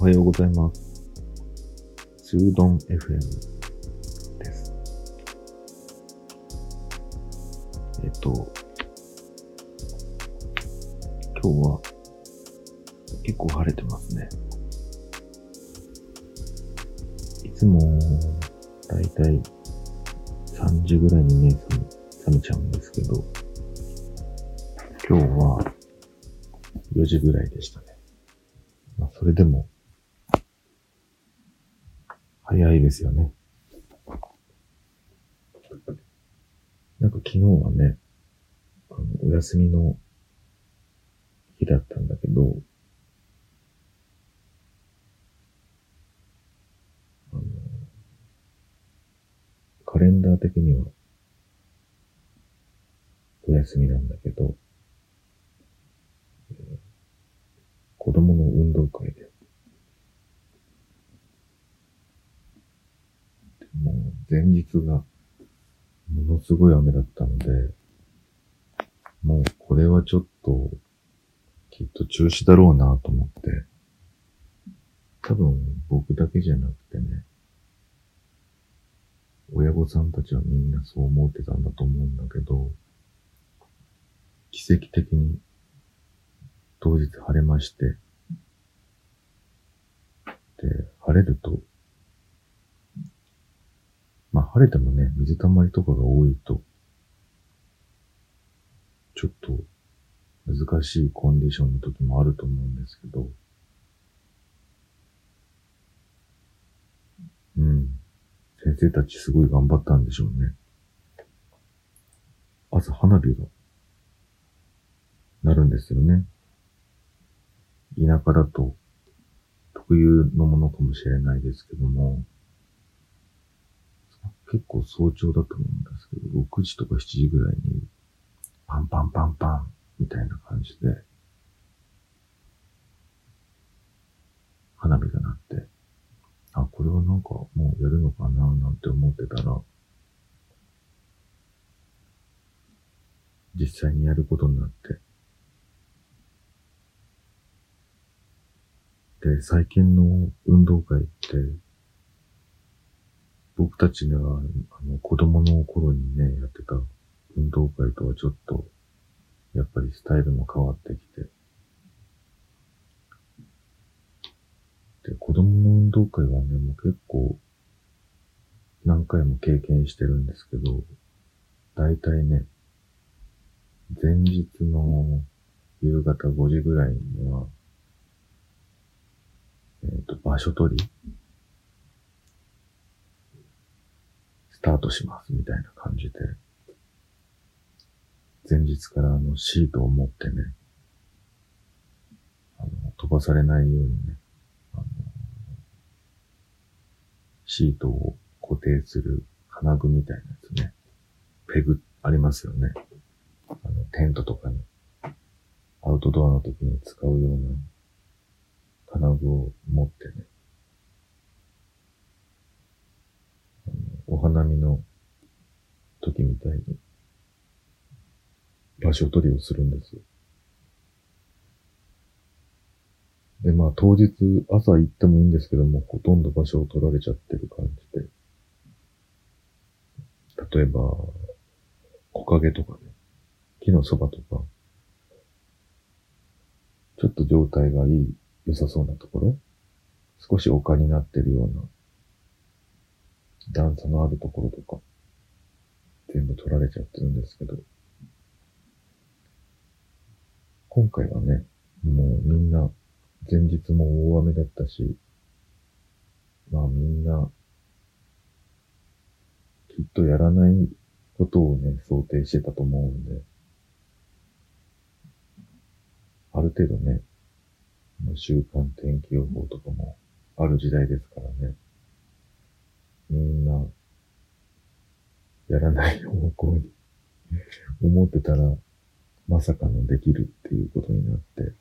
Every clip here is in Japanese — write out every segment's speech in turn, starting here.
おはようございます。スードン FM です。えっと、今日は結構晴れてますね。いつもだいたい3時ぐらいに目覚め覚めちゃうんですけど、今日は4時ぐらいでしたね。まあ、それでも、早いですよね。なんか昨日はね、あの、お休みの日だったんだけど、あの、カレンダー的にはお休みなんだけど、前日がものすごい雨だったので、もうこれはちょっときっと中止だろうなと思って、多分僕だけじゃなくてね、親御さんたちはみんなそう思ってたんだと思うんだけど、奇跡的に当日晴れまして、で、晴れると、まあ晴れてもね、水たまりとかが多いと、ちょっと難しいコンディションの時もあると思うんですけど、うん。先生たちすごい頑張ったんでしょうね。朝花火がなるんですよね。田舎だと特有のものかもしれないですけども、結構早朝だと思うんですけど、6時とか7時ぐらいに、パンパンパンパンみたいな感じで、花火が鳴って、あ、これはなんかもうやるのかななんて思ってたら、実際にやることになって、で、最近の運動会って、僕たちが、あの、子供の頃にね、やってた運動会とはちょっと、やっぱりスタイルも変わってきて、で、子供の運動会はね、もう結構、何回も経験してるんですけど、だいたいね、前日の夕方5時ぐらいには、えっ、と、場所取りスタートしますみたいな感じで、前日からあのシートを持ってね、あの、飛ばされないようにね、あの、シートを固定する金具みたいなやつね、ペグありますよね。あの、テントとかに、アウトドアの時に使うような金具を持ってね、あのお花見の時みたいに、場所取りをするんです。で、まあ当日朝行ってもいいんですけども、ほとんど場所を取られちゃってる感じで。例えば、木陰とかね、木のそばとか、ちょっと状態がいい、良さそうなところ、少し丘になってるような、段差のあるところとか、全部取られちゃってるんですけど、今回はね、もうみんな、前日も大雨だったし、まあみんな、きっとやらないことをね、想定してたと思うんで、ある程度ね、週間天気予報とかもある時代ですからね。みんな、やらない方向に 思ってたら、まさかのできるっていうことになって、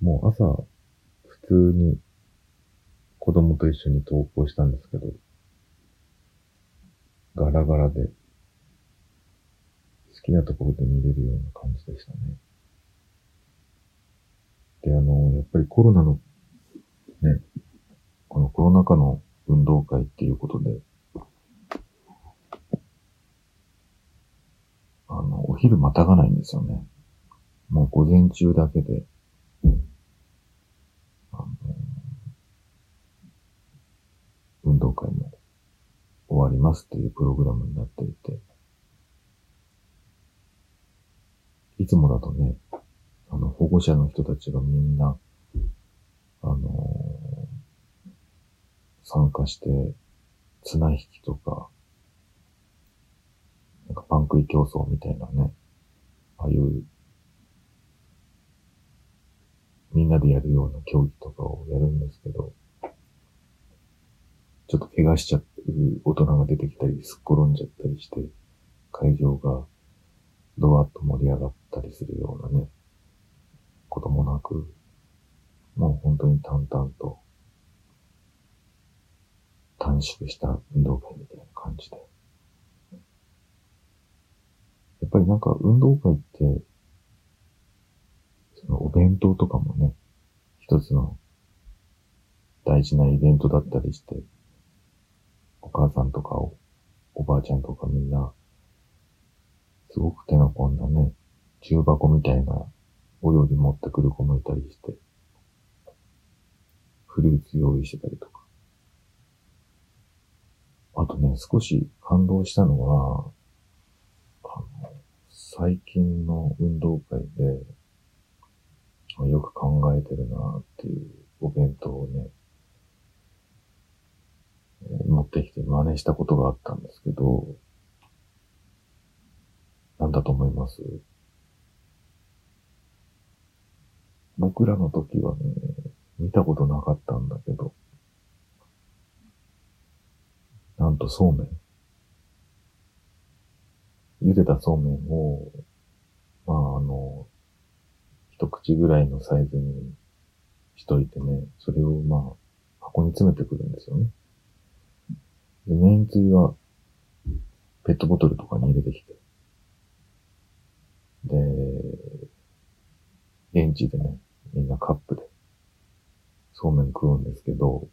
もう朝、普通に子供と一緒に登校したんですけど、ガラガラで、好きなところで見れるような感じでしたね。で、あの、やっぱりコロナの、ね、このコロナ禍の運動会っていうことで、あの、お昼またがないんですよね。もう午前中だけで、あの、運動会も終わりますっていうプログラムになっていて、いつもだとね、あの、保護者の人たちがみんな、あの参加して、綱引きとか、なんかパン食い競争みたいなね、ああいう、みんなでやるような競技とかをやるんですけど、ちょっと怪我しちゃって大人が出てきたり、すっ転んじゃったりして、会場がドワッと盛り上がったりするようなね、こともなく、もう本当に淡々と、短縮した運動会みたいな感じで。やっぱりなんか運動会って、そのお弁当とかもね、一つの大事なイベントだったりして、お母さんとかおおばあちゃんとかみんなすごく手の込んだね、中箱みたいなお料理持ってくる子もいたりして、フルーツ用意してたりとか。ね、少し感動したのは、あの、最近の運動会で、よく考えてるなっていうお弁当をね、持ってきて真似したことがあったんですけど、なんだと思います？僕らの時はね、見たことなかったんだけど、なんとそうめん。茹でたそうめんを、まああの、一口ぐらいのサイズにしといてね、それをまあ箱に詰めてくるんですよね。で、麺つゆはペットボトルとかに入れてきて、で、現地でね、みんなカップで、そうめん食うんですけど、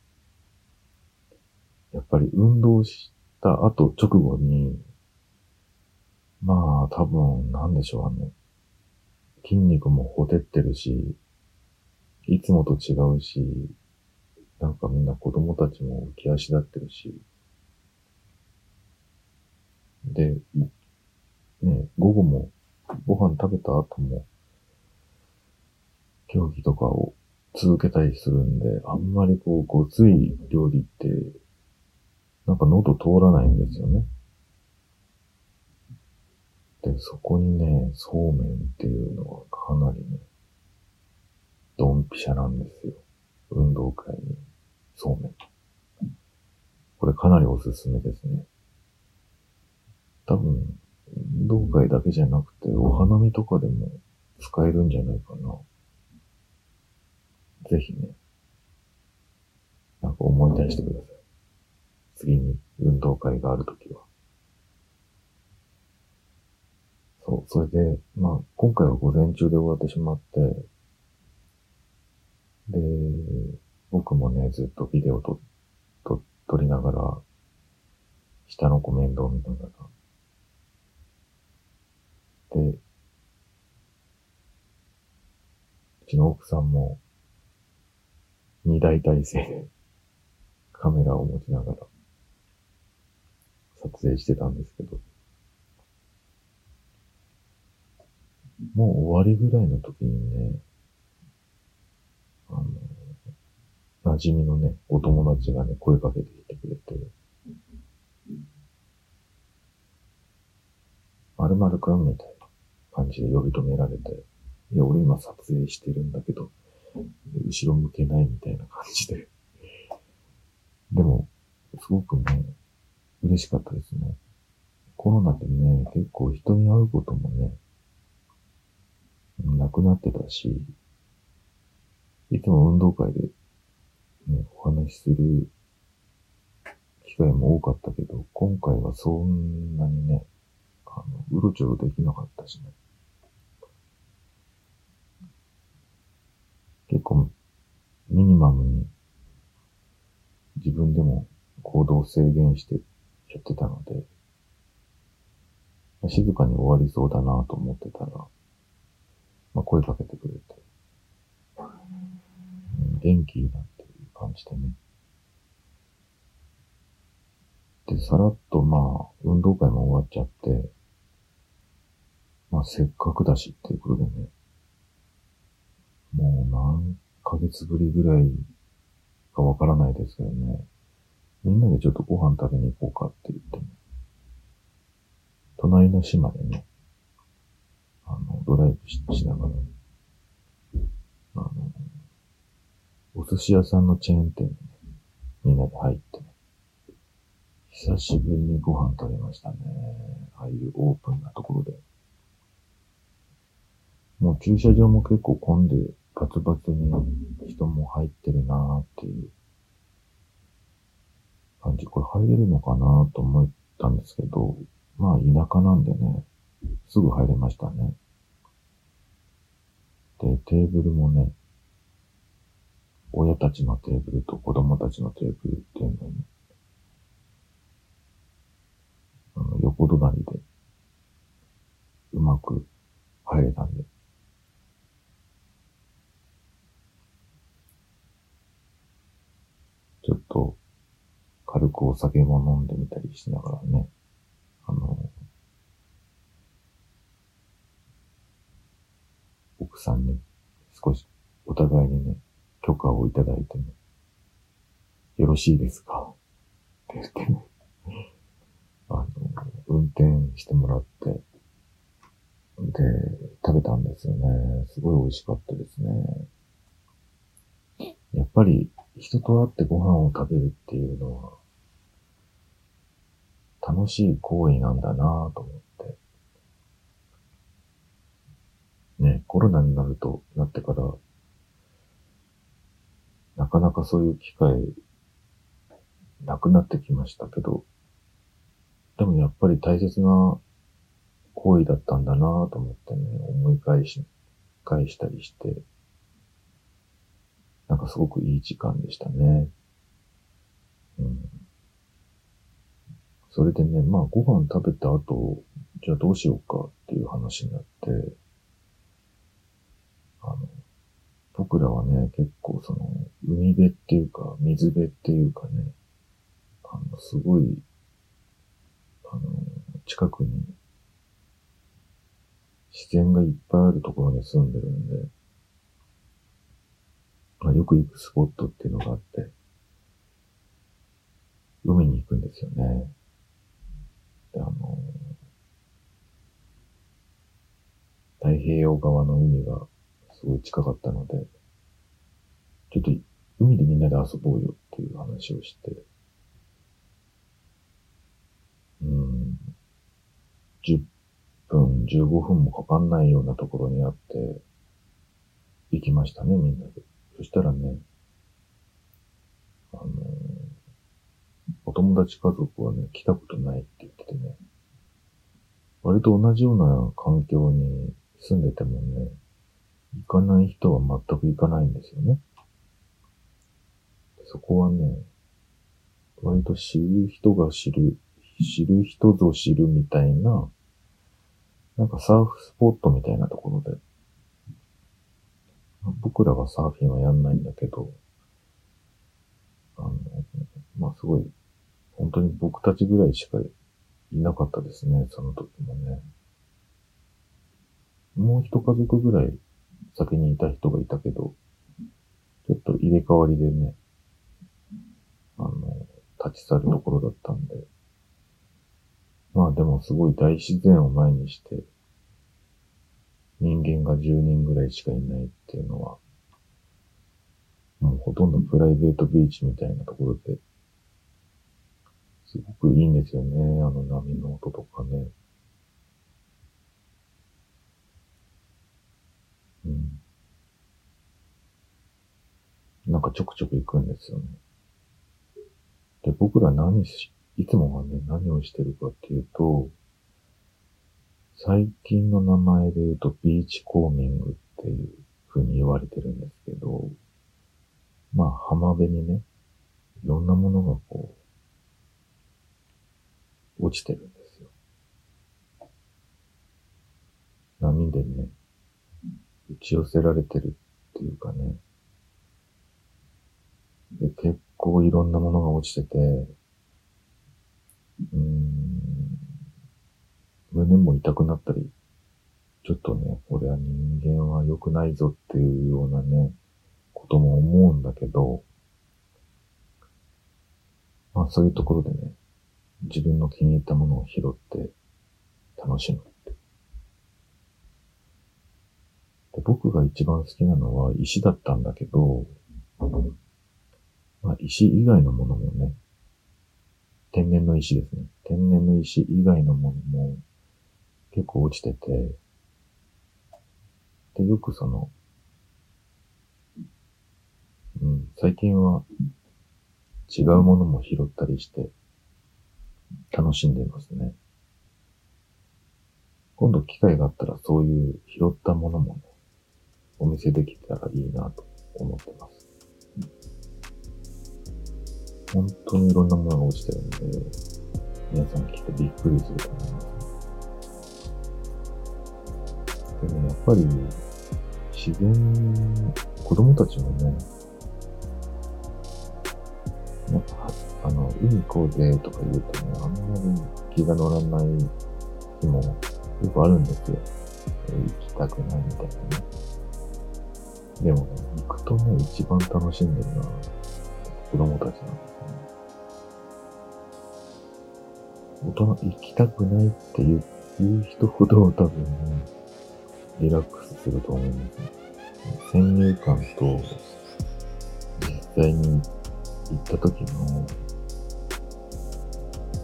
やっぱり運動した後、直後に、まあ、多分、なんでしょう、あの、筋肉もほてってるし、いつもと違うし、なんかみんな子供たちも浮き足立ってるし、で、ね、午後もご飯食べた後も、競技とかを続けたりするんで、あんまりこう、ごつい料理って、なんか喉通らないんですよね。で、そこにね、そうめんっていうのはかなりね、ドンピシャなんですよ。運動会に、そうめん。これかなりおすすめですね。多分、運動会だけじゃなくて、お花見とかでも使えるんじゃないかな。ぜひね、なんか思い出してください。次に運動会があるときは。そう、それで、まあ、今回は午前中で終わってしまって、で、僕もね、ずっとビデオと、と、撮りながら、下の子面倒見ながら、で、うちの奥さんも、二台体制でカメラを持ちながら撮影してたんですけど、もう終わりぐらいの時にね、あの、馴染みのね、お友達がね、声かけてきてくれて、〇〇くんみたいな。感じで呼び止められて、いや、俺今撮影してるんだけど、後ろ向けないみたいな感じで。でも、すごくね、嬉しかったですね。コロナでね、結構人に会うこともね、なくなってたし、いつも運動会で、ね、お話しする機会も多かったけど、今回はそんなにね、あの、うろちょろできなかったしね。結構、ミニマムに自分でも行動制限してやってたので、静かに終わりそうだなと思ってたら、まあ、声かけてくれて、うん、元気なんていう感じでね。で、さらっとまあ、運動会も終わっちゃって、まあ、せっかくだしっていうことでね、もう何ヶ月ぶりぐらいかわからないですけどね、みんなでちょっとご飯食べに行こうかって言ってね、隣の島でね、あの、ドライブしながら、あの、お寿司屋さんのチェーン店にね、みんなで入ってね、久しぶりにご飯食べましたね。ああいうオープンなところで。もう駐車場も結構混んで、バツバツに人も入ってるなーっていう感じ。これ入れるのかなと思ったんですけど、まあ田舎なんでね、すぐ入れましたね。で、テーブルもね、親たちのテーブルと子供たちのテーブルっていうのに、あの横隣で、うまく入れたんで、ちょっと、軽くお酒も飲んでみたりしながらね、あの、奥さんに少しお互いにね、許可をいただいてね、よろしいですか？って言ってね、あの、運転してもらって、で、食べたんですよね。すごい美味しかったですね。やっぱり人と会ってご飯を食べるっていうのは、楽しい行為なんだなぁと思って。ね、コロナになると、なってから、なかなかそういう機会、なくなってきましたけど、でもやっぱり大切な行為だったんだなぁと思ってね、思い返し、返したりして、なんかすごくいい時間でしたね。うん。それでね、まあご飯食べた後、じゃあどうしようかっていう話になって、あの、僕らはね、結構その、海辺っていうか、水辺っていうかね、あの、すごい、あの、近くに、自然がいっぱいあるところに住んでるんで、まあ、よく行くスポットっていうのがあって、海に行くんですよね。あの太平洋側の海がすごい近かったので、ちょっと海でみんなで遊ぼうよっていう話をして、うん、10分、15分もかかんないようなところにあって、行きましたね、みんなで。そしたらね、あのお友達家族はね、来たことないって言っててね、割と同じような環境に住んでてもね、行かない人は全く行かないんですよね。そこはね、割と知る人が知る、知る人ぞ知るみたいな、なんかサーフスポットみたいなところで、僕らはサーフィンはやんないんだけど、あの、まあ、すごい本当に僕たちぐらいしかいなかったですね、その時もね。もう一家族ぐらい先にいた人がいたけど、ちょっと入れ替わりでね、あの、立ち去るところだったんで、まあでもすごい大自然を前にして、人間が10人ぐらいしかいないっていうのは、もうほとんどプライベートビーチみたいなところですごくいいんですよね。あの波の音とかね。うん。なんかちょくちょく行くんですよね。で、僕ら何し、いつもはね、何をしてるかっていうと、最近の名前で言うとビーチコーミングっていう風に言われてるんですけど、まあ浜辺にね、いろんなものがこう、落ちてるんですよ。波でね、打ち寄せられてるっていうかね。で、結構いろんなものが落ちてて、うーん、胸も痛くなったり、ちょっとね、これは人間は良くないぞっていうようなね、ことも思うんだけど、まあそういうところでね、自分の気に入ったものを拾って楽しむって。で僕が一番好きなのは石だったんだけど、まあ石以外のものもね、天然の石ですね。天然の石以外のものも結構落ちてて、で、よくその、うん、最近は違うものも拾ったりして楽しんでいますね。今度機会があったらそういう拾ったものもね、お見せできたらいいなと思ってます。本当にいろんなものが落ちてるんで、皆さんきっとびっくりすると思います。でもやっぱり、自然、子供たちもね、なんか、あの、海行こうぜとか言うとね、あんまり気が乗らない日もよくあるんですよ。行きたくないみたいなね。でもね、行くとね、一番楽しんでるのは子供たちなんですよね。大人、行きたくないっていう言う人ほど多分ね、リラックスすると思うんですね。先入観と実際に行った時の、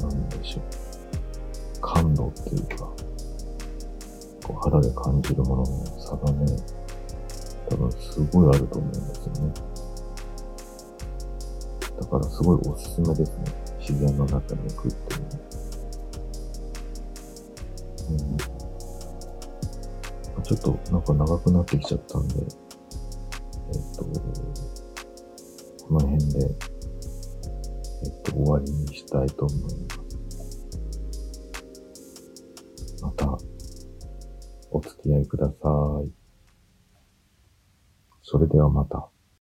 なんでしょう。感動っていうか、こう肌で感じるものの差がね、多分すごいあると思うんですよね。だからすごいおすすめですね。自然の中に行くっていうのは。うん、ちょっとなんか長くなってきちゃったんで、えっ、と、この辺でえっと、終わりにしたいと思います。また、お付き合いください。それではまた。